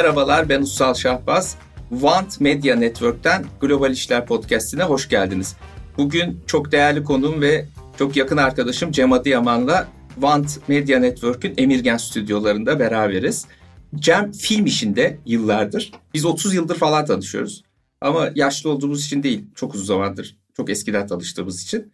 Merhabalar ben Ussal Şahbaz. Want Media Network'ten Global İşler Podcast'ine hoş geldiniz. Bugün çok değerli konuğum ve çok yakın arkadaşım Cem Adıyaman'la Want Media Network'ün Emirgen stüdyolarında beraberiz. Cem film işinde yıllardır. Biz 30 yıldır falan tanışıyoruz. Ama yaşlı olduğumuz için değil, çok uzun zamandır, çok eskiden tanıştığımız için.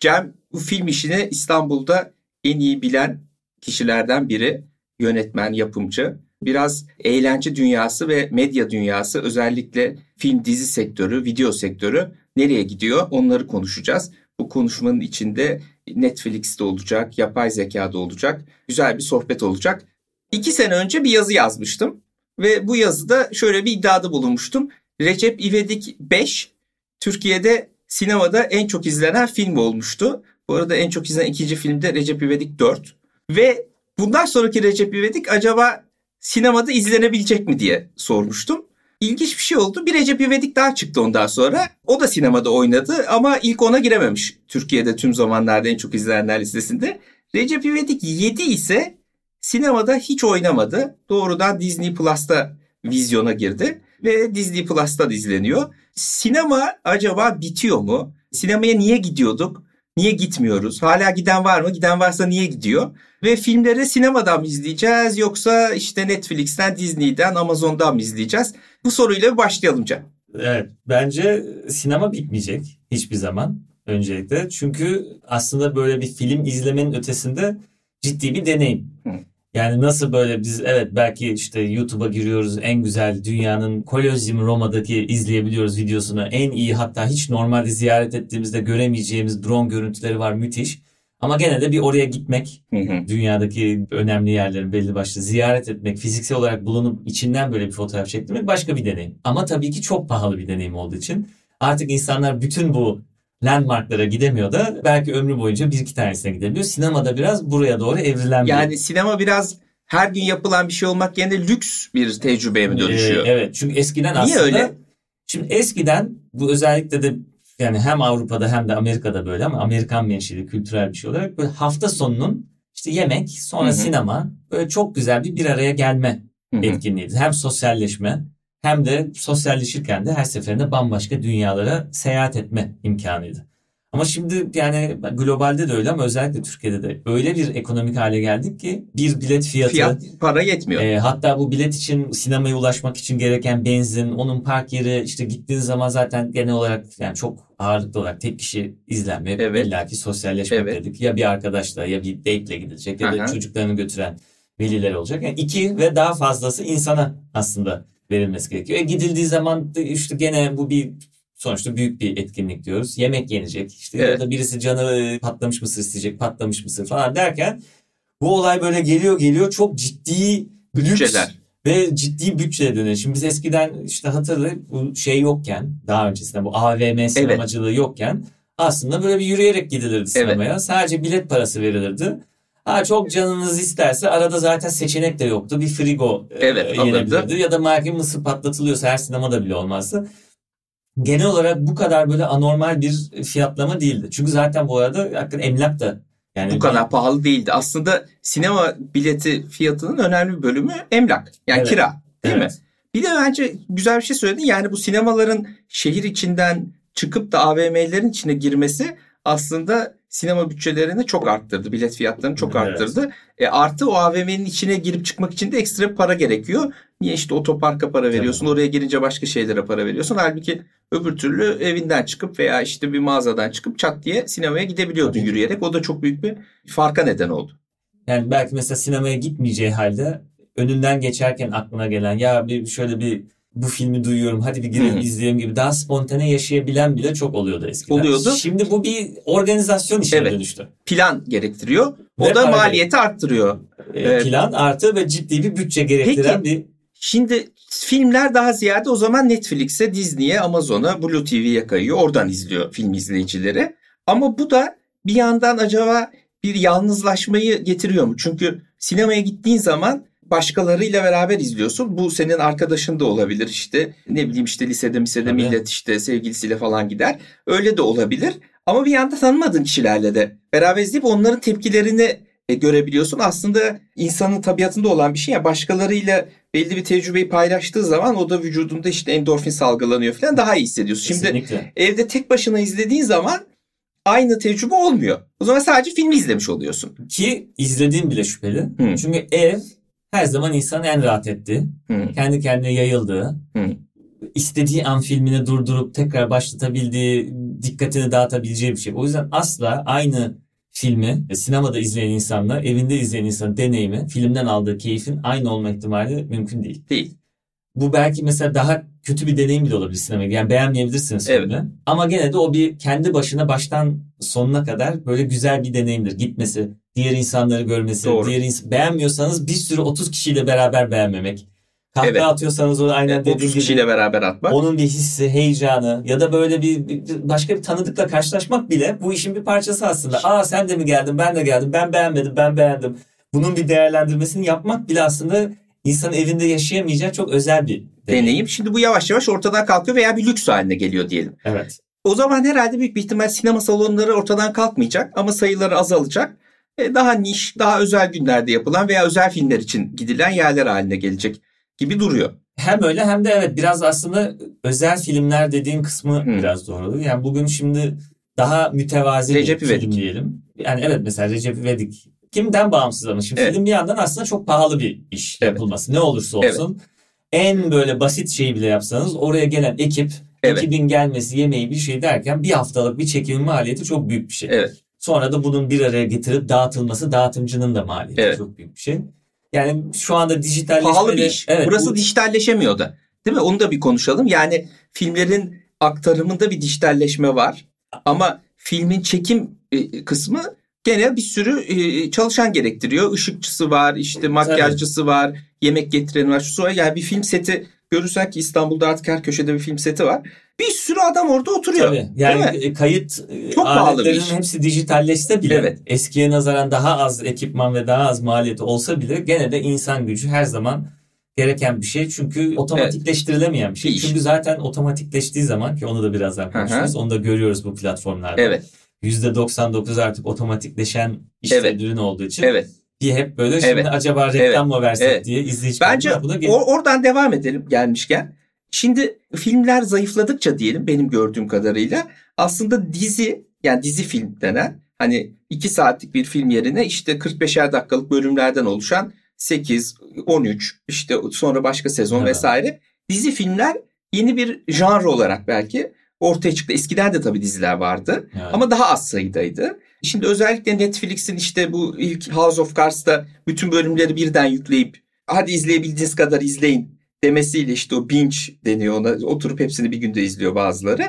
Cem bu film işini İstanbul'da en iyi bilen kişilerden biri. Yönetmen, yapımcı. Biraz eğlence dünyası ve medya dünyası özellikle film dizi sektörü, video sektörü nereye gidiyor onları konuşacağız. Bu konuşmanın içinde Netflix'te olacak, yapay zekada olacak. Güzel bir sohbet olacak. İki sene önce bir yazı yazmıştım. Ve bu yazıda şöyle bir iddiada bulunmuştum. Recep İvedik 5 Türkiye'de sinemada en çok izlenen film olmuştu. Bu arada en çok izlenen ikinci filmde Recep İvedik 4. Ve bundan sonraki Recep İvedik acaba sinemada izlenebilecek mi diye sormuştum. İlginç bir şey oldu. Bir Recep İvedik daha çıktı ondan sonra. O da sinemada oynadı ama ilk ona girememiş. Türkiye'de tüm zamanlarda en çok izlenenler listesinde. Recep İvedik 7 ise sinemada hiç oynamadı. Doğrudan Disney Plus'ta vizyona girdi ve Disney Plus'ta izleniyor. Sinema acaba bitiyor mu? Sinemaya niye gidiyorduk? Niye gitmiyoruz? Hala giden var mı? Giden varsa niye gidiyor? Ve filmleri sinemadan mı izleyeceğiz yoksa işte Netflix'ten, Disney'den, Amazon'dan mı izleyeceğiz? Bu soruyla başlayalım Can. Evet, bence sinema bitmeyecek hiçbir zaman öncelikle. Çünkü aslında böyle bir film izlemenin ötesinde ciddi bir deneyim. Hı. Yani nasıl böyle biz evet belki işte YouTube'a giriyoruz en güzel dünyanın Colosseum Roma'daki izleyebiliyoruz videosunu. En iyi hatta hiç normalde ziyaret ettiğimizde göremeyeceğimiz drone görüntüleri var müthiş. Ama gene de bir oraya gitmek, hı hı. dünyadaki önemli yerlerin belli başlı ziyaret etmek, fiziksel olarak bulunup içinden böyle bir fotoğraf çektirmek başka bir deneyim. Ama tabii ki çok pahalı bir deneyim olduğu için artık insanlar bütün bu landmarklara gidemiyor da belki ömrü boyunca bir iki tanesine gidebiliyor. Sinemada biraz buraya doğru evrilen bir... Yani sinema biraz her gün yapılan bir şey olmak yerine lüks bir tecrübeye mi dönüşüyor? Ee, evet çünkü eskiden Niye aslında... öyle? Şimdi eskiden bu özellikle de yani hem Avrupa'da hem de Amerika'da böyle ama Amerikan menşeli kültürel bir şey olarak böyle hafta sonunun işte yemek sonra Hı-hı. sinema böyle çok güzel bir bir araya gelme Hı-hı. etkinliğiydi. Hem sosyalleşme hem de sosyalleşirken de her seferinde bambaşka dünyalara seyahat etme imkanıydı. Ama şimdi yani globalde de öyle ama özellikle Türkiye'de de öyle bir ekonomik hale geldik ki bir bilet fiyatı... Fiyat para yetmiyor. E, hatta bu bilet için sinemaya ulaşmak için gereken benzin, onun park yeri işte gittiğin zaman zaten genel olarak yani çok ağırlıklı olarak tek kişi izlenme. Evet. illaki sosyalleşmek evet. dedik. Ya bir arkadaşla ya bir date'le gidecek ya da Aha. çocuklarını götüren veliler olacak. Yani iki ve daha fazlası insana aslında verilmesi gerekiyor. E gidildiği zaman işte gene bu bir sonuçta büyük bir etkinlik diyoruz. Yemek yenecek. İşte evet. ya da birisi canı e, patlamış mısır isteyecek, patlamış mısır falan derken bu olay böyle geliyor geliyor çok ciddi bütçeler ve ciddi bütçeye dönüyor. Şimdi biz eskiden işte hatırlayın bu şey yokken daha öncesinde bu AVM sinemacılığı evet. yokken aslında böyle bir yürüyerek gidilirdi sinemaya. Evet. Sadece bilet parası verilirdi. Ha çok canınız isterse arada zaten seçenek de yoktu. Bir frigo e, evet, e, yenebilirdi. Ya da market mısır patlatılıyorsa her sinemada bile olmazdı. Genel olarak bu kadar böyle anormal bir fiyatlama değildi. Çünkü zaten bu arada hakikaten emlak da yani bu kadar bir... pahalı değildi. Aslında sinema bileti fiyatının önemli bir bölümü emlak. Yani evet. kira değil evet. mi? Bir de bence güzel bir şey söyledin. Yani bu sinemaların şehir içinden çıkıp da AVM'lerin içine girmesi aslında sinema bütçelerini çok arttırdı. Bilet fiyatlarını çok evet. arttırdı. E, artı o AVM'nin içine girip çıkmak için de ekstra para gerekiyor. Niye işte otoparka para veriyorsun, oraya girince başka şeylere para veriyorsun. Halbuki öbür türlü evinden çıkıp veya işte bir mağazadan çıkıp çat diye sinemaya gidebiliyordun yürüyerek. O da çok büyük bir farka neden oldu. Yani belki mesela sinemaya gitmeyeceği halde önünden geçerken aklına gelen ya bir şöyle bir bu filmi duyuyorum hadi bir girelim izleyelim gibi daha spontane yaşayabilen bile çok oluyordu eskiden. Oluyordu. Şimdi bu bir organizasyon işine evet. dönüştü. Plan gerektiriyor. O ve da maliyeti arttırıyor. E, plan artı ve ciddi bir bütçe gerektiren Peki, bir... Şimdi filmler daha ziyade o zaman Netflix'e, Disney'e, Amazon'a, Blue TV'ye kayıyor. Oradan izliyor film izleyicileri. Ama bu da bir yandan acaba bir yalnızlaşmayı getiriyor mu? Çünkü sinemaya gittiğin zaman başkalarıyla beraber izliyorsun. Bu senin arkadaşın da olabilir işte. Ne bileyim işte lisede misede Tabii. millet işte sevgilisiyle falan gider. Öyle de olabilir. Ama bir yanda tanımadığın kişilerle de beraber izleyip onların tepkilerini e, görebiliyorsun. Aslında insanın tabiatında olan bir şey ya başkalarıyla belli bir tecrübeyi paylaştığı zaman o da vücudunda işte endorfin salgılanıyor falan daha iyi hissediyorsun. Kesinlikle. Şimdi evde tek başına izlediğin zaman aynı tecrübe olmuyor. O zaman sadece filmi izlemiş oluyorsun. Ki izlediğin bile şüpheli. Hı. Çünkü ev her zaman insanın en rahat ettiği, Hı. kendi kendine yayıldığı, Hı. istediği an filmini durdurup tekrar başlatabildiği, dikkatini dağıtabileceği bir şey. O yüzden asla aynı filmi sinemada izleyen insanla evinde izleyen insanın deneyimi, filmden aldığı keyfin aynı olma ihtimali mümkün değil. Değil. Bu belki mesela daha kötü bir deneyim bile olabilir sinemaya. Yani beğenmeyebilirsiniz evet. filmi. Ama gene de o bir kendi başına baştan sonuna kadar böyle güzel bir deneyimdir. Gitmesi, diğer insanları görmesi, Doğru. diğer ins- beğenmiyorsanız bir sürü 30 kişiyle beraber beğenmemek. Kahve evet. atıyorsanız o aynen evet, dediğim gibi. kişiyle beraber atmak. Onun bir hissi, heyecanı ya da böyle bir, bir başka bir tanıdıkla karşılaşmak bile bu işin bir parçası aslında. Aa sen de mi geldin, ben de geldim, ben beğenmedim, ben beğendim. Bunun bir değerlendirmesini yapmak bile aslında insanın evinde yaşayamayacağı çok özel bir deneyim. deneyim. Şimdi bu yavaş yavaş ortadan kalkıyor veya bir lüks haline geliyor diyelim. Evet. O zaman herhalde büyük bir ihtimal sinema salonları ortadan kalkmayacak ama sayıları azalacak. E, daha niş, daha özel günlerde yapılan veya özel filmler için gidilen yerler haline gelecek gibi duruyor. Hem öyle hem de evet biraz aslında özel filmler dediğin kısmı hmm. biraz doğru. Yani bugün şimdi daha mütevazi Recep bir İvedik. film diyelim. Yani evet mesela Recep İvedik kimden bağımsız ama şimdi evet. film bir yandan aslında çok pahalı bir iş evet. yapılması. Ne olursa olsun. Evet. En böyle basit şeyi bile yapsanız oraya gelen ekip evet. ekibin gelmesi yemeği bir şey derken bir haftalık bir çekimin maliyeti çok büyük bir şey. Evet. Sonra da bunun bir araya getirip dağıtılması dağıtımcının da maliyeti evet. çok büyük bir şey. Yani şu anda dijitalleşme... Pahalı bir iş. Evet, Burası bu... dijitalleşemiyor da. Değil mi? Onu da bir konuşalım. Yani filmlerin aktarımında bir dijitalleşme var. Ama filmin çekim e, kısmı gene bir sürü e, çalışan gerektiriyor. Işıkçısı var, işte makyajcısı Tabii. var, yemek getiren var. Şu yani bir film seti görürsen ki İstanbul'da artık her köşede bir film seti var. Bir sürü adam orada oturuyor. Tabii. Yani kayıt e, Çok aletlerinin hepsi dijitalleşse bile evet. eskiye nazaran daha az ekipman ve daha az maliyeti olsa bile gene de insan gücü her zaman gereken bir şey. Çünkü otomatikleştirilemeyen bir şey. Bir Çünkü zaten otomatikleştiği zaman ki onu da birazdan konuşuruz. Onu da görüyoruz bu platformlarda. Evet. %99 artık otomatikleşen işler evet. ürün olduğu için evet. Bir hep böyle şimdi evet. acaba reklam evet. mı versek evet. diye izleyici Bence or- oradan devam edelim gelmişken. Şimdi filmler zayıfladıkça diyelim benim gördüğüm kadarıyla aslında dizi yani dizi film denen hani 2 saatlik bir film yerine işte 45'er dakikalık bölümlerden oluşan 8, 13 işte sonra başka sezon evet. vesaire dizi filmler yeni bir janr olarak belki ortaya çıktı. Eskiden de tabii diziler vardı evet. ama daha az sayıdaydı. Şimdi özellikle Netflix'in işte bu ilk House of Cards'ta bütün bölümleri birden yükleyip hadi izleyebildiğiniz kadar izleyin demesiyle işte o binge deniyor ona. Oturup hepsini bir günde izliyor bazıları.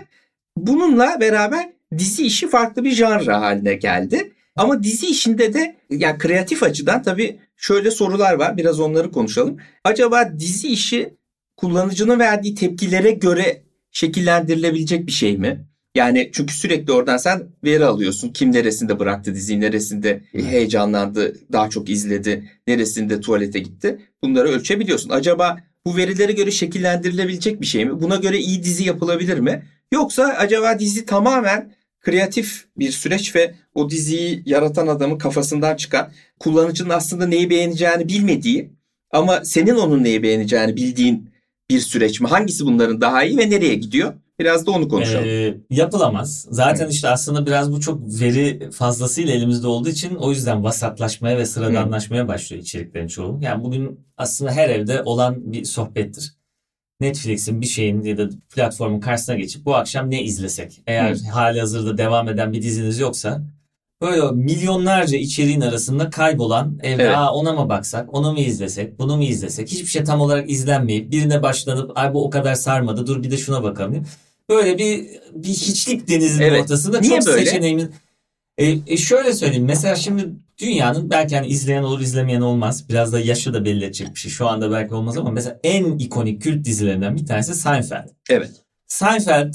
Bununla beraber dizi işi farklı bir janra haline geldi. Ama dizi işinde de yani kreatif açıdan tabii şöyle sorular var. Biraz onları konuşalım. Acaba dizi işi kullanıcının verdiği tepkilere göre şekillendirilebilecek bir şey mi? Yani çünkü sürekli oradan sen veri alıyorsun. Kim neresinde bıraktı diziyi, neresinde heyecanlandı, daha çok izledi, neresinde tuvalete gitti. Bunları ölçebiliyorsun. Acaba bu verilere göre şekillendirilebilecek bir şey mi? Buna göre iyi dizi yapılabilir mi? Yoksa acaba dizi tamamen kreatif bir süreç ve o diziyi yaratan adamın kafasından çıkan kullanıcının aslında neyi beğeneceğini bilmediği ama senin onun neyi beğeneceğini bildiğin bir süreç mi? Hangisi bunların daha iyi ve nereye gidiyor? Biraz da onu konuşalım. Ee, yapılamaz. Zaten Hı. işte aslında biraz bu çok veri fazlasıyla elimizde olduğu için o yüzden vasatlaşmaya ve sıradanlaşmaya Hı. başlıyor içeriklerin çoğu. Yani bugün aslında her evde olan bir sohbettir. Netflix'in bir şeyin ya da platformun karşısına geçip bu akşam ne izlesek? Eğer Hı. hali hazırda devam eden bir diziniz yoksa böyle milyonlarca içeriğin arasında kaybolan evde evet. Aa, ona mı baksak, onu mu izlesek, bunu mu izlesek? Hiçbir şey tam olarak izlenmeyip birine başlanıp ay bu o kadar sarmadı dur bir de şuna bakalım. Böyle bir bir hiçlik denizinin evet. ortasında Niye çok böyle? seçeneğimiz. E, e şöyle söyleyeyim mesela şimdi dünyanın belki hani izleyen olur izlemeyen olmaz. Biraz da yaşı da belli edecek bir şey. Şu anda belki olmaz ama mesela en ikonik kült dizilerinden bir tanesi Seinfeld. Evet. Seinfeld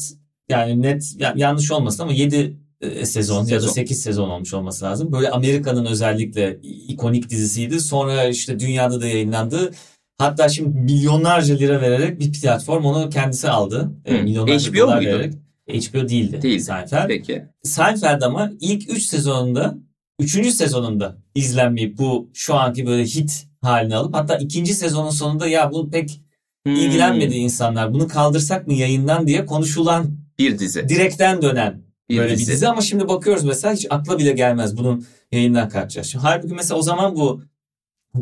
yani net yanlış olmasın ama 7 e, sezon, sezon ya da 8 sezon olmuş olması lazım. Böyle Amerika'nın özellikle ikonik dizisiydi. Sonra işte dünyada da yayınlandı. Hatta şimdi milyonlarca lira vererek bir platform onu kendisi aldı. E, hmm. milyonlarca HBO dolar muydu? vererek. HBO değildi. Değil. Seinfeld. Peki. Seinfeld ama ilk 3 sezonunda 3. sezonunda izlenmeyip bu şu anki böyle hit halini alıp hatta ikinci sezonun sonunda ya bu pek hmm. ilgilenmedi insanlar. Bunu kaldırsak mı yayından diye konuşulan bir dizi. Direkten dönen bir böyle dizi. bir dizi ama şimdi bakıyoruz mesela hiç akla bile gelmez bunun yayından kalkacak. Şimdi halbuki mesela o zaman bu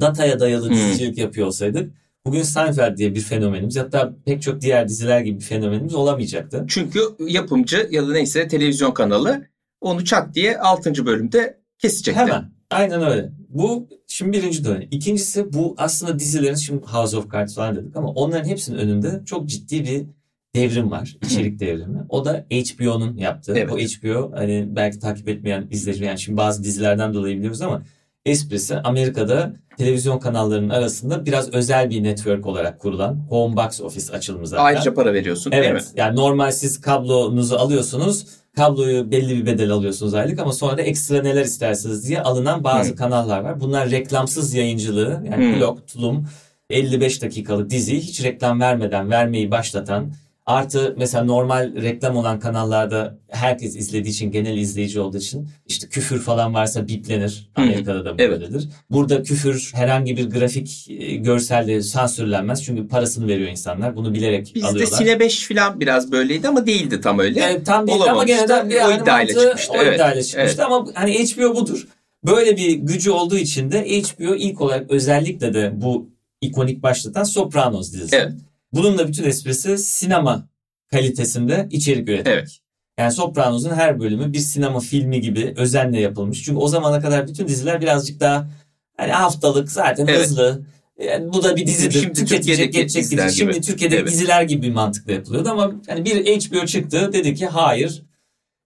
dataya dayalı hmm. dizicilik yapıyor olsaydık bugün Seinfeld diye bir fenomenimiz hatta pek çok diğer diziler gibi bir fenomenimiz olamayacaktı. Çünkü yapımcı ya da neyse televizyon kanalı onu çat diye 6. bölümde kesecekti. Hemen. Aynen öyle. Bu şimdi birinci dönem. İkincisi bu aslında dizilerin şimdi House of Cards falan dedik ama onların hepsinin önünde çok ciddi bir devrim var. içerik devrimi. O da HBO'nun yaptığı. Evet. O HBO hani belki takip etmeyen izleyici yani şimdi bazı dizilerden dolayı biliyoruz ama esprisi Amerika'da televizyon kanallarının arasında biraz özel bir network olarak kurulan Home Box Office açılımı zaten. Ayrıca para veriyorsun evet, değil mi? Yani normal siz kablonuzu alıyorsunuz. Kabloyu belli bir bedel alıyorsunuz aylık ama sonra da ekstra neler istersiniz diye alınan bazı hmm. kanallar var. Bunlar reklamsız yayıncılığı yani hmm. blog, tulum 55 dakikalık diziyi hiç reklam vermeden vermeyi başlatan Artı mesela normal reklam olan kanallarda herkes izlediği için genel izleyici olduğu için işte küfür falan varsa biplenir. Amerika'da da böyledir. Evet. Burada küfür herhangi bir grafik e, görselde sansürlenmez. Çünkü parasını veriyor insanlar. Bunu bilerek Bizde alıyorlar. Bizde Sine 5 falan biraz böyleydi ama değildi tam öyle. Evet, tam değildi ama gene de bir o iddiayla çıkmıştı. O evet. iddiayla çıkmıştı evet. ama hani HBO budur. Böyle bir gücü olduğu için de HBO ilk olarak özellikle de bu ikonik başlatan Sopranos dizisi. Evet. Bunun da bütün esprisi sinema kalitesinde içerik üretmek. Evet. Yani Sopranos'un her bölümü bir sinema filmi gibi özenle yapılmış. Çünkü o zamana kadar bütün diziler birazcık daha hani haftalık zaten evet. hızlı. Yani bu da bir dizidir. Şimdi Tüketecek, geçecek dizi. Şimdi Türkiye'de evet. diziler gibi bir mantıkla yapılıyordu ama hani bir HBO çıktı dedi ki hayır.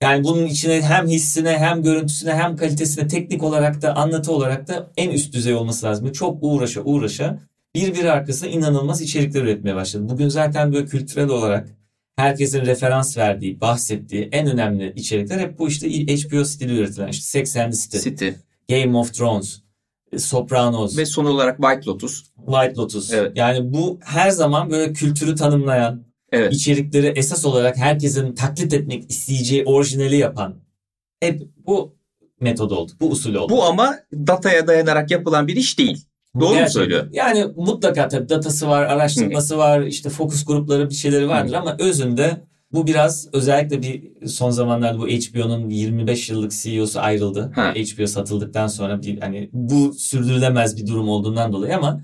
Yani bunun içine hem hissine hem görüntüsüne hem kalitesine teknik olarak da anlatı olarak da en üst düzey olması lazım. Çok uğraşa uğraşa birbiri arkasında inanılmaz içerikler üretmeye başladı. Bugün zaten böyle kültürel olarak herkesin referans verdiği, bahsettiği en önemli içerikler hep bu işte HBO stili üretilen. işte Sex and the City, City. Game of Thrones, e, Sopranos. Ve son olarak White Lotus. White Lotus. Evet. Yani bu her zaman böyle kültürü tanımlayan, evet. içerikleri esas olarak herkesin taklit etmek isteyeceği orijinali yapan hep bu metod oldu. Bu usul oldu. Bu ama dataya dayanarak yapılan bir iş değil. Doğru Gerçekten. mu söylüyor? Yani mutlaka tabii datası var, araştırması Hı. var, işte fokus grupları bir şeyleri vardır Hı. ama özünde bu biraz özellikle bir son zamanlarda bu HBO'nun 25 yıllık CEO'su ayrıldı. Ha. HBO satıldıktan sonra bir hani bu sürdürülemez bir durum olduğundan dolayı ama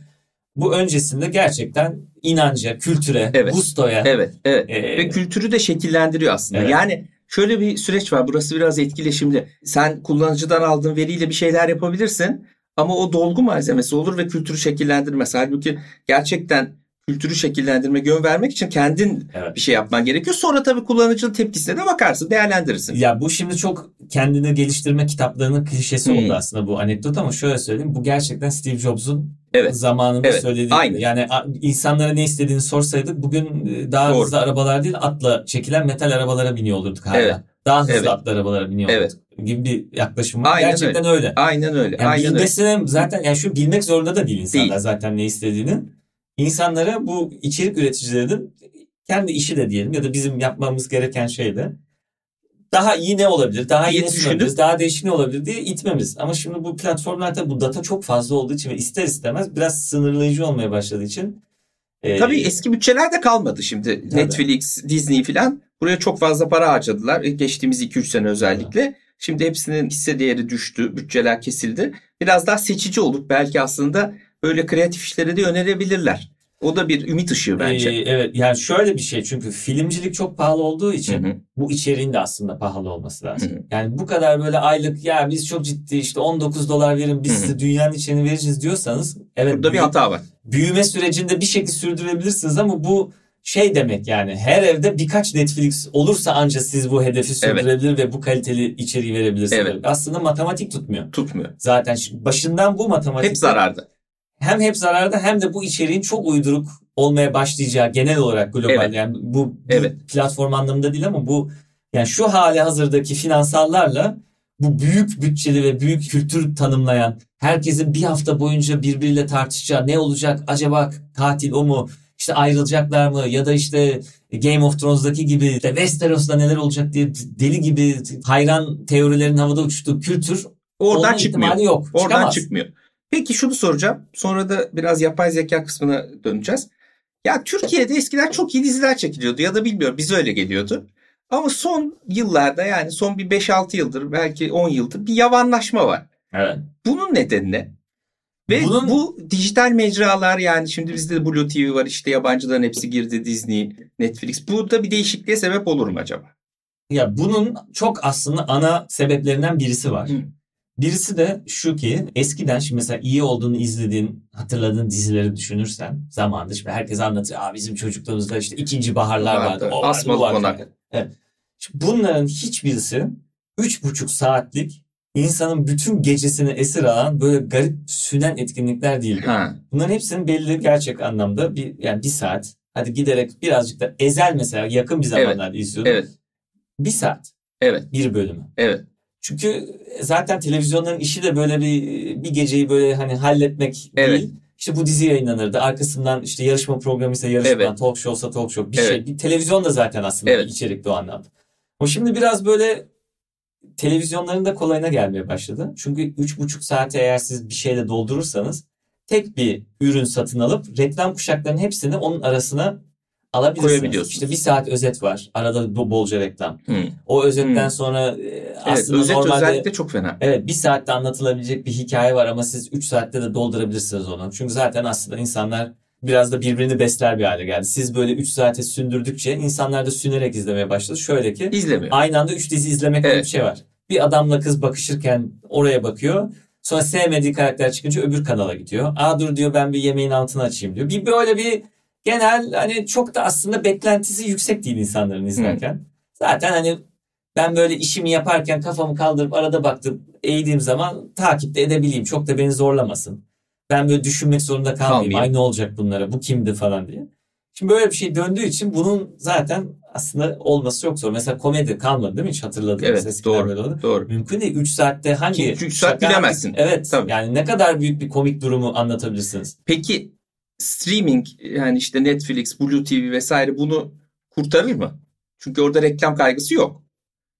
bu öncesinde gerçekten inanca, kültüre, evet. gustoya. Evet, evet. E, Ve kültürü de şekillendiriyor aslında. Evet. Yani şöyle bir süreç var. Burası biraz etkileşimli. Sen kullanıcıdan aldığın veriyle bir şeyler yapabilirsin. Ama o dolgu malzemesi olur ve kültürü şekillendirmez. Halbuki gerçekten kültürü şekillendirme, yön vermek için kendin evet. bir şey yapman gerekiyor. Sonra tabii kullanıcının tepkisine de bakarsın, değerlendirirsin. Ya bu şimdi çok kendini geliştirme kitaplarının klişesi hmm. oldu aslında bu anekdot ama şöyle söyleyeyim. Bu gerçekten Steve Jobs'un evet. zamanında evet. söylediği. Aynen. Yani insanlara ne istediğini sorsaydık bugün e, daha Doğru. hızlı arabalar değil atla çekilen metal arabalara biniyor olurduk hala. Evet. Daha hızlı evet. atlı arabalara biniyor evet. gibi bir yaklaşım var. Aynen Gerçekten öyle. öyle. Aynen öyle. Yani Aynen bilmesine öyle. zaten yani şu bilmek zorunda da değil insanlar değil. zaten ne istediğini. İnsanlara bu içerik üreticilerinin kendi işi de diyelim ya da bizim yapmamız gereken şey de daha iyi ne olabilir, daha iyi ne sunabiliriz, daha değişik ne olabilir diye itmemiz. Ama şimdi bu platformlarda bu data çok fazla olduğu için ve ister istemez biraz sınırlayıcı olmaya başladığı için. E, Tabii eski bütçeler de kalmadı şimdi. Tabii. Netflix, Disney falan buraya çok fazla para harcadılar. Geçtiğimiz 2-3 sene özellikle. Evet. Şimdi hepsinin hisse değeri düştü, bütçeler kesildi. Biraz daha seçici olup belki aslında böyle kreatif işlere de yönelebilirler. O da bir ümit ışığı bence. Ee, evet yani şöyle bir şey çünkü filmcilik çok pahalı olduğu için Hı-hı. bu içeriğin de aslında pahalı olması lazım. Hı-hı. Yani bu kadar böyle aylık ya biz çok ciddi işte 19 dolar verin biz size dünyanın içini vereceğiz diyorsanız evet. Burada bir hata var. Büyüme sürecinde bir şekilde sürdürebilirsiniz ama bu şey demek yani her evde birkaç Netflix olursa ancak siz bu hedefi sürdürebilir evet. ve bu kaliteli içeriği verebilirsiniz. Evet. Aslında matematik tutmuyor. Tutmuyor. Zaten başından bu matematik. Hep zararda hem hep zararda hem de bu içeriğin çok uyduruk olmaya başlayacağı genel olarak global evet. yani bu, bu evet. platform anlamında değil ama bu yani şu hali hazırdaki finansallarla bu büyük bütçeli ve büyük kültür tanımlayan herkesin bir hafta boyunca birbiriyle tartışacağı ne olacak acaba tatil o mu işte ayrılacaklar mı ya da işte Game of Thrones'daki gibi işte Westeros'ta neler olacak diye deli gibi hayran teorilerin havada uçtuğu kültür oradan çıkmıyor. yok. Oradan Çıkamaz. çıkmıyor. Peki şunu soracağım. Sonra da biraz yapay zeka kısmına döneceğiz. Ya Türkiye'de eskiden çok iyi diziler çekiliyordu ya da bilmiyorum bize öyle geliyordu. Ama son yıllarda yani son bir 5-6 yıldır belki 10 yıldır bir yavanlaşma var. Evet. Bunun nedeni ne? Ve Bunun... bu dijital mecralar yani şimdi bizde de Blue TV var işte yabancıların hepsi girdi Disney, Netflix. Bu da bir değişikliğe sebep olur mu acaba? Ya bunun çok aslında ana sebeplerinden birisi var. Hı. Birisi de şu ki eskiden şimdi mesela iyi olduğunu izlediğin, hatırladığın dizileri düşünürsen zamanında şimdi herkes anlatıyor. Aa bizim çocukluğumuzda işte ikinci baharlar vardı. O Asmalı vardı, konak. Evet. Şimdi bunların hiçbirisi üç buçuk saatlik insanın bütün gecesini esir alan böyle garip sünen etkinlikler değil. Ha. Bunların hepsinin belli gerçek anlamda bir yani bir saat hadi giderek birazcık da ezel mesela yakın bir zamanlarda evet. izliyordum. Evet. Bir saat. Evet. Bir bölümü. Evet. Çünkü zaten televizyonların işi de böyle bir bir geceyi böyle hani halletmek evet. değil. İşte bu dizi yayınlanırdı. Arkasından işte yarışma programı ise yarışma, evet. talk show'sa talk show bir evet. şey. Bir televizyon da zaten aslında evet. içerikli o anlamda. O şimdi biraz böyle televizyonların da kolayına gelmeye başladı. Çünkü 3,5 saate eğer siz bir şeyle doldurursanız tek bir ürün satın alıp reklam kuşaklarının hepsini onun arasına alabilirsiniz. İşte bir saat özet var. Arada bolca reklam. Hmm. O özetten hmm. sonra e, aslında evet, özet normalde özellikle çok fena. Evet bir saatte anlatılabilecek bir hikaye var ama siz 3 saatte de doldurabilirsiniz onu. Çünkü zaten aslında insanlar biraz da birbirini besler bir hale geldi. Siz böyle 3 saate sündürdükçe insanlar da sünerek izlemeye başladı. Şöyle ki İzlemiyor. aynı anda 3 dizi izlemek evet. gibi bir şey var. Bir adamla kız bakışırken oraya bakıyor. Sonra sevmediği karakter çıkınca öbür kanala gidiyor. Aa dur diyor ben bir yemeğin altını açayım diyor. Bir böyle bir genel hani çok da aslında beklentisi yüksek değil insanların izlerken. Hmm. Zaten hani ben böyle işimi yaparken kafamı kaldırıp arada baktım eğdiğim zaman takipte edebileyim. Çok da beni zorlamasın. Ben böyle düşünmek zorunda kalmayayım. Kalmayayım. Ay ne olacak bunlara bu kimdi falan diye. Şimdi böyle bir şey döndüğü için bunun zaten aslında olması çok zor. Mesela komedi kalmadı değil mi hiç hatırladığınız evet, doğru, doğru. Mümkün değil 3 saatte hangi... 3 saat bilemezsin. Evet Tabii. yani ne kadar büyük bir komik durumu anlatabilirsiniz. Peki streaming yani işte Netflix, Blue TV vesaire bunu kurtarır mı? Çünkü orada reklam kaygısı yok.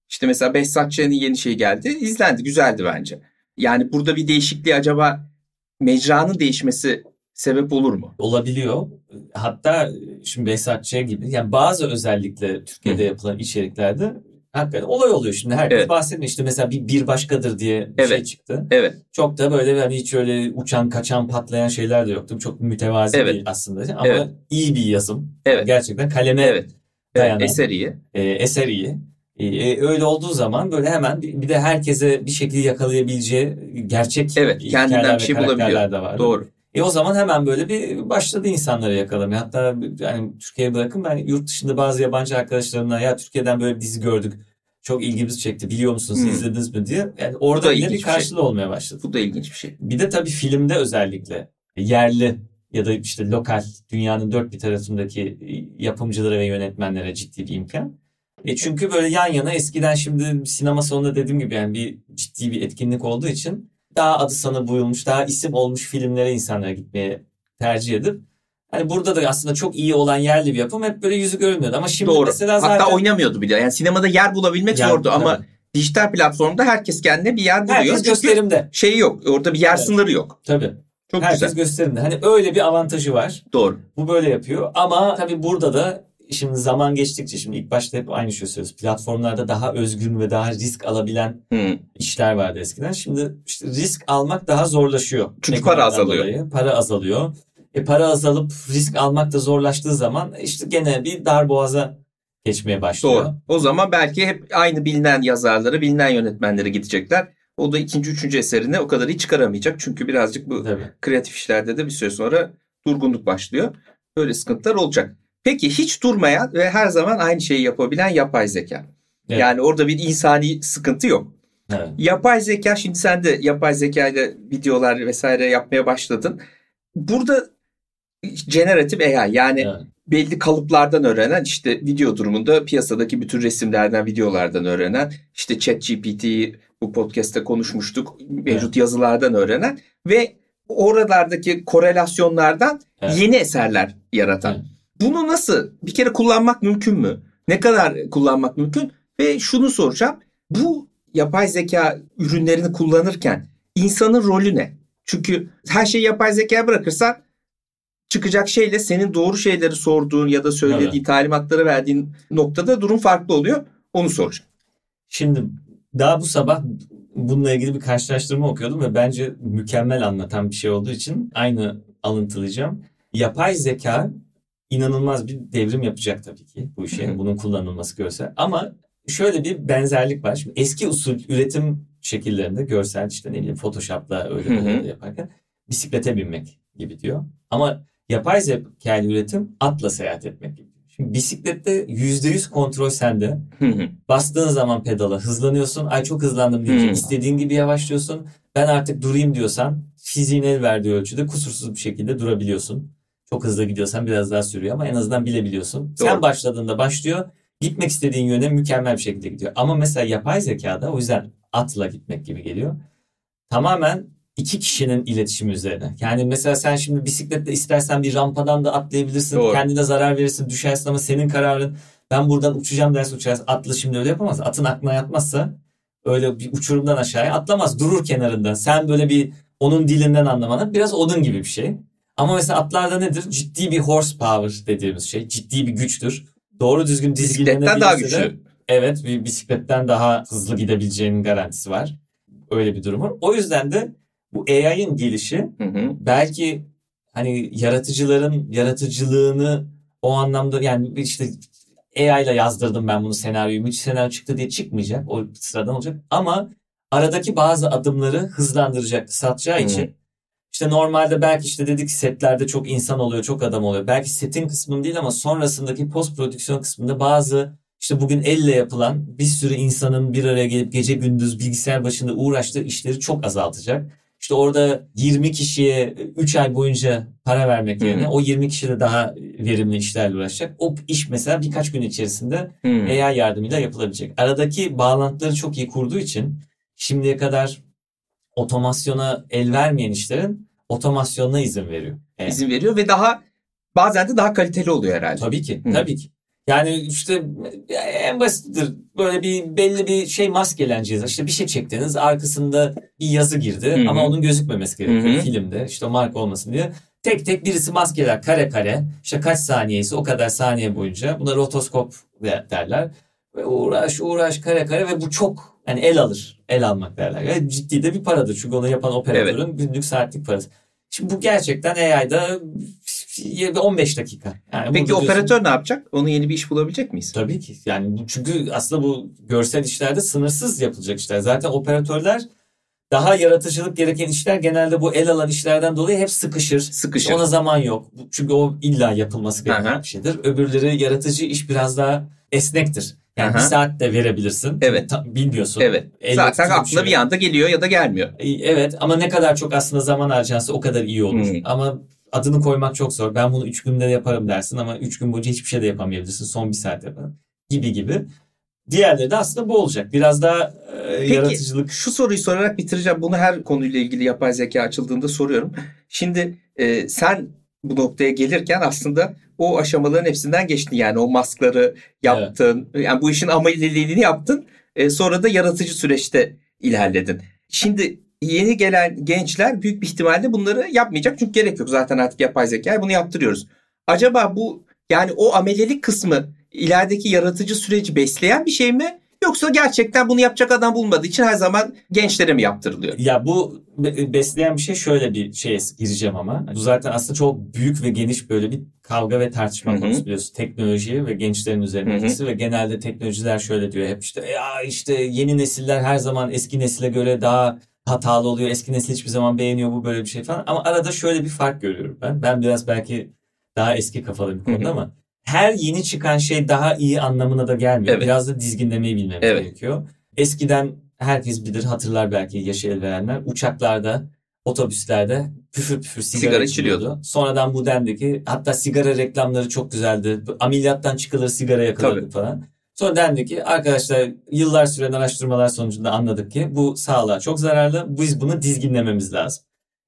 İşte mesela Behzat Ç'nin yeni şey geldi. izlendi. Güzeldi bence. Yani burada bir değişikliği acaba mecranın değişmesi sebep olur mu? Olabiliyor. Hatta şimdi Behzat Ç gibi yani bazı özellikle Türkiye'de yapılan içeriklerde Hakikaten olay oluyor şimdi. Herkes evet. bahsetmiyor. İşte mesela bir, bir başkadır diye bir evet. şey çıktı. Evet. Çok da böyle hani hiç öyle uçan kaçan patlayan şeyler de yoktu. Çok mütevazi evet. değil aslında. Ama evet. iyi bir yazım. Evet. Gerçekten kaleme evet. dayanan. Evet. Eser iyi. E, eser iyi. E, e, öyle olduğu zaman böyle hemen bir, bir de herkese bir şekilde yakalayabileceği gerçek evet, kendinden bir şey bulabiliyor. de var. Doğru. E o zaman hemen böyle bir başladı insanları yakalamaya. Hatta yani Türkiye'ye bırakın ben yurt dışında bazı yabancı arkadaşlarımla ya Türkiye'den böyle bir dizi gördük. Çok ilgimizi çekti. Biliyor musunuz hmm. izlediniz mi diye. Yani orada bile bir karşılığı şey. olmaya başladı. Bu da ilginç bir şey. Bir de tabii filmde özellikle yerli ya da işte lokal dünyanın dört bir tarafındaki yapımcılara ve yönetmenlere ciddi bir imkan. E çünkü böyle yan yana eskiden şimdi sinema salonunda dediğim gibi yani bir ciddi bir etkinlik olduğu için daha adı sana buyulmuş, daha isim olmuş filmlere insanlara gitmeye tercih edip Hani burada da aslında çok iyi olan yerli bir yapım hep böyle yüzü görünmüyordu. Ama şimdi Doğru. mesela zaten... Hatta oynamıyordu bile. Yani sinemada yer bulabilmek yer, zordu ama dijital platformda herkes kendine bir yer buluyor. Herkes gösterimde. Şey yok. Orada bir yer evet. sınırı yok. Tabii. Çok herkes güzel. gösterimde. Hani öyle bir avantajı var. Doğru. Bu böyle yapıyor. Ama tabii burada da şimdi zaman geçtikçe şimdi ilk başta hep aynı şey söylüyoruz. Platformlarda daha özgün ve daha risk alabilen hmm. işler vardı eskiden. Şimdi işte risk almak daha zorlaşıyor. Çünkü para azalıyor. Dolayı. Para azalıyor. E para azalıp risk almak da zorlaştığı zaman işte gene bir dar boğaza geçmeye başlıyor. Doğru. O zaman belki hep aynı bilinen yazarları, bilinen yönetmenlere gidecekler. O da ikinci, üçüncü eserini o kadar iyi çıkaramayacak. Çünkü birazcık bu Tabii. kreatif işlerde de bir süre sonra durgunluk başlıyor. Böyle sıkıntılar olacak. Peki hiç durmayan ve her zaman aynı şeyi yapabilen yapay zeka. Evet. Yani orada bir insani sıkıntı yok. Evet. Yapay zeka şimdi sen de yapay zeka ile videolar vesaire yapmaya başladın. Burada generatif AI yani evet. belli kalıplardan öğrenen işte video durumunda piyasadaki bütün resimlerden videolardan öğrenen işte ChatGPT bu podcast'te konuşmuştuk mevcut evet. yazılardan öğrenen ve oralardaki korelasyonlardan evet. yeni eserler yaratan. Evet. Bunu nasıl bir kere kullanmak mümkün mü? Ne kadar kullanmak mümkün? Ve şunu soracağım. Bu yapay zeka ürünlerini kullanırken insanın rolü ne? Çünkü her şeyi yapay zekaya bırakırsan çıkacak şeyle senin doğru şeyleri sorduğun ya da söylediğin evet. talimatları verdiğin noktada durum farklı oluyor. Onu soracağım. Şimdi daha bu sabah bununla ilgili bir karşılaştırma okuyordum ve bence mükemmel anlatan bir şey olduğu için aynı alıntılayacağım. Yapay zeka inanılmaz bir devrim yapacak tabii ki bu işe. Bunun kullanılması görsel. Ama şöyle bir benzerlik var. Şimdi eski usul üretim şekillerinde görsel işte ne bileyim Photoshop'la öyle yaparken bisiklete binmek gibi diyor. Ama yapay zeka üretim atla seyahat etmek gibi. Şimdi bisiklette %100 kontrol sende. Bastığın zaman pedala hızlanıyorsun. Ay çok hızlandım diye istediğin gibi yavaşlıyorsun. Ben artık durayım diyorsan fiziğin el verdiği ölçüde kusursuz bir şekilde durabiliyorsun. Çok hızlı gidiyorsan biraz daha sürüyor ama en azından bilebiliyorsun. Doğru. Sen başladığında başlıyor. Gitmek istediğin yöne mükemmel bir şekilde gidiyor. Ama mesela yapay zekada o yüzden atla gitmek gibi geliyor. Tamamen iki kişinin iletişimi üzerine. Yani mesela sen şimdi bisikletle istersen bir rampadan da atlayabilirsin. Doğru. Kendine zarar verirsin, düşersin ama senin kararın. Ben buradan uçacağım derse uçarsın. Atlı şimdi öyle yapamaz. Atın aklına yatmazsa öyle bir uçurumdan aşağıya atlamaz. Durur kenarında. Sen böyle bir onun dilinden anlamana biraz odun gibi bir şey. Ama mesela atlarda nedir? Ciddi bir horsepower dediğimiz şey. Ciddi bir güçtür. Doğru düzgün dizginlenebilirse daha güçlü. De, evet bir bisikletten daha hızlı gidebileceğinin garantisi var. Öyle bir durum var. O yüzden de bu AI'ın gelişi hı hı. belki hani yaratıcıların yaratıcılığını o anlamda yani işte AI ile yazdırdım ben bunu senaryoyu. Müthiş senaryo çıktı diye çıkmayacak. O sıradan olacak. Ama aradaki bazı adımları hızlandıracak, satacağı için. İşte normalde belki işte dedik setlerde çok insan oluyor, çok adam oluyor. Belki setin kısmında değil ama sonrasındaki post prodüksiyon kısmında bazı işte bugün elle yapılan bir sürü insanın bir araya gelip gece gündüz bilgisayar başında uğraştığı işleri çok azaltacak. İşte orada 20 kişiye 3 ay boyunca para vermek yerine o 20 kişi de daha verimli işlerle uğraşacak. O iş mesela birkaç gün içerisinde hmm. AI yardımıyla yapılabilecek. Aradaki bağlantıları çok iyi kurduğu için şimdiye kadar otomasyona el vermeyen işlerin otomasyonuna izin veriyor. Evet. İzin veriyor ve daha bazen de daha kaliteli oluyor herhalde. Tabii ki. Hı. Tabii ki. Yani işte en basittir. Böyle bir belli bir şey maskeleneceğiz. İşte bir şey çektiniz arkasında bir yazı girdi Hı-hı. ama onun gözükmemesi gerekiyor Hı-hı. filmde. İşte marka olmasın diye. Tek tek birisi maskeler kare kare. İşte kaç saniyesi o kadar saniye boyunca. Buna rotoskop derler. Ve uğraş uğraş kare kare ve bu çok yani el alır. El almak derler. Yani ciddi de bir paradır. Çünkü onu yapan operatörün evet. günlük saatlik parası. Şimdi bu gerçekten AI'da 15 dakika. Yani Peki operatör diyorsun, ne yapacak? Onu yeni bir iş bulabilecek miyiz? Tabii ki. Yani çünkü aslında bu görsel işlerde sınırsız yapılacak işler. Zaten operatörler daha yaratıcılık gereken işler genelde bu el alan işlerden dolayı hep sıkışır. Sıkışır. Ona zaman yok. Çünkü o illa yapılması gereken bir şeydir. Öbürleri yaratıcı iş biraz daha esnektir. Yani Aha. bir saat de verebilirsin. Evet. Ta, bilmiyorsun. Evet. Zaten aklına bir, şey. bir anda geliyor ya da gelmiyor. Evet ama ne kadar çok aslında zaman harcansa o kadar iyi olur. Hmm. Ama adını koymak çok zor. Ben bunu 3 günde yaparım dersin ama 3 gün boyunca hiçbir şey de yapamayabilirsin. Son bir saat yaparım. Gibi gibi. Diğerleri de aslında bu olacak. Biraz daha e, Peki, yaratıcılık. şu soruyu sorarak bitireceğim. Bunu her konuyla ilgili yapay zeka açıldığında soruyorum. Şimdi e, sen bu noktaya gelirken aslında o aşamaların hepsinden geçtin. Yani o maskları yaptın. Evet. Yani bu işin ameliliğini yaptın. E, sonra da yaratıcı süreçte ilerledin. Şimdi yeni gelen gençler büyük bir ihtimalle bunları yapmayacak. Çünkü gerek yok zaten artık yapay zeka bunu yaptırıyoruz. Acaba bu yani o amelelik kısmı ilerideki yaratıcı süreci besleyen bir şey mi? Yoksa gerçekten bunu yapacak adam bulmadığı için her zaman gençlere mi yaptırılıyor? Ya bu besleyen bir şey şöyle bir şeye gireceğim ama. Bu zaten aslında çok büyük ve geniş böyle bir kavga ve tartışma konusu biliyorsun. Teknoloji ve gençlerin üzerine etkisi ve genelde teknolojiler şöyle diyor hep işte ya işte yeni nesiller her zaman eski nesile göre daha hatalı oluyor. Eski nesil hiçbir zaman beğeniyor bu böyle bir şey falan. Ama arada şöyle bir fark görüyorum ben. Ben biraz belki daha eski kafalı bir konuda ama her yeni çıkan şey daha iyi anlamına da gelmiyor. Evet. Biraz da dizginlemeyi bilmemiz evet. gerekiyor. Eskiden herkes bilir hatırlar belki yaşı el verenler. Uçaklarda, otobüslerde püfür püfür sigara, sigara içiliyordu. Sonradan bu dendi ki hatta sigara reklamları çok güzeldi. Ameliyattan çıkılır sigara yakılırdı falan. Sonra dendi ki arkadaşlar yıllar süren araştırmalar sonucunda anladık ki bu sağlığa çok zararlı. Biz bunu dizginlememiz lazım.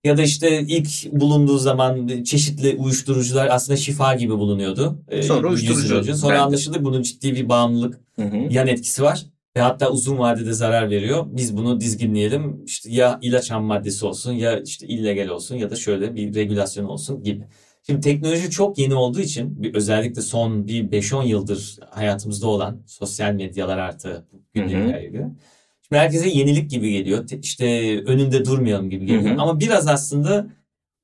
Ya da işte ilk bulunduğu zaman çeşitli uyuşturucular aslında şifa gibi bulunuyordu. Sonra uyuşturucu. Sonra anlaşıldı bunun ciddi bir bağımlılık hı hı. yan etkisi var. ve hatta uzun vadede zarar veriyor. Biz bunu dizginleyelim. İşte ya ilaç ham maddesi olsun ya işte illegal olsun ya da şöyle bir regülasyon olsun gibi. Şimdi teknoloji çok yeni olduğu için özellikle son bir 5-10 yıldır hayatımızda olan sosyal medyalar artı ilgili. Şimdi herkese yenilik gibi geliyor. İşte önünde durmayalım gibi geliyor. Hı hı. Ama biraz aslında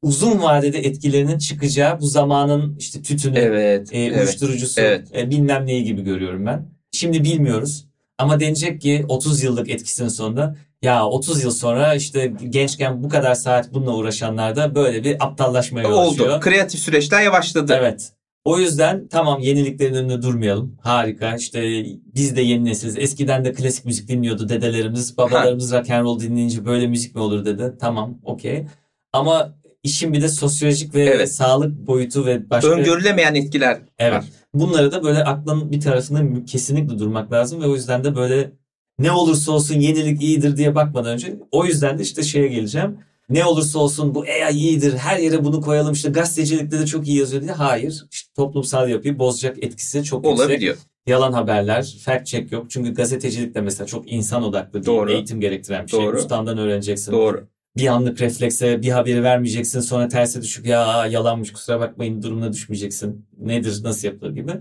uzun vadede etkilerinin çıkacağı bu zamanın işte tütünü, evet, e, evet, uyuşturucusu, evet. E, bilmem neyi gibi görüyorum ben. Şimdi bilmiyoruz. Ama denecek ki 30 yıllık etkisinin sonunda ya 30 yıl sonra işte gençken bu kadar saat bununla uğraşanlar da böyle bir aptallaşmaya yol Oldu. Kreatif süreçler yavaşladı. Evet. O yüzden tamam yeniliklerin önünde durmayalım. Harika. İşte biz de yeni nesiliz. Eskiden de klasik müzik dinliyordu dedelerimiz. Babalarımız rock and roll dinleyince böyle müzik mi olur dedi. Tamam okey. Ama işin bir de sosyolojik ve evet. sağlık boyutu ve başka... Öngörülemeyen etkiler evet. var. Bunları da böyle aklın bir tarafında kesinlikle durmak lazım ve o yüzden de böyle ne olursa olsun yenilik iyidir diye bakmadan önce o yüzden de işte şeye geleceğim. Ne olursa olsun bu AI iyidir her yere bunu koyalım işte gazetecilikte de çok iyi yazıyor diye. Hayır işte toplumsal yapıyı bozacak etkisi çok Olabiliyor. yüksek. Yalan haberler, fact check yok. Çünkü gazetecilik de mesela çok insan odaklı değil, eğitim gerektiren bir şey. Doğru. Ustandan öğreneceksin. Doğru bir anlık reflekse bir haberi vermeyeceksin sonra terse düşüp ya yalanmış kusura bakmayın durumuna düşmeyeceksin. Nedir nasıl yapılır gibi.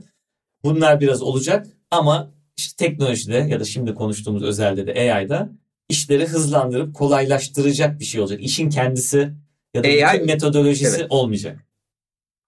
Bunlar biraz olacak ama işte teknolojide ya da şimdi konuştuğumuz özelde de AI'da işleri hızlandırıp kolaylaştıracak bir şey olacak. İşin kendisi ya da AI, bütün metodolojisi evet. olmayacak.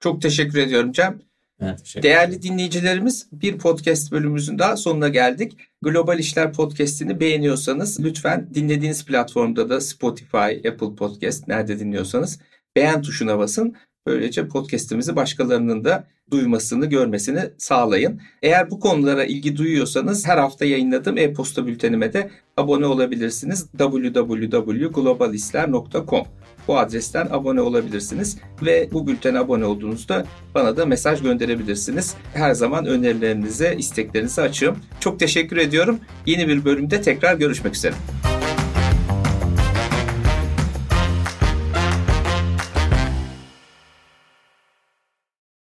Çok teşekkür ediyorum Cem. Evet, Değerli dinleyicilerimiz bir podcast bölümümüzün daha sonuna geldik. Global İşler Podcast'ini beğeniyorsanız lütfen dinlediğiniz platformda da Spotify, Apple Podcast nerede dinliyorsanız beğen tuşuna basın. Böylece podcast'imizi başkalarının da duymasını, görmesini sağlayın. Eğer bu konulara ilgi duyuyorsanız her hafta yayınladığım e-posta bültenime de abone olabilirsiniz. www.globalisler.com bu adresten abone olabilirsiniz ve bu bültene abone olduğunuzda bana da mesaj gönderebilirsiniz. Her zaman önerilerinize, isteklerinize açığım. Çok teşekkür ediyorum. Yeni bir bölümde tekrar görüşmek üzere.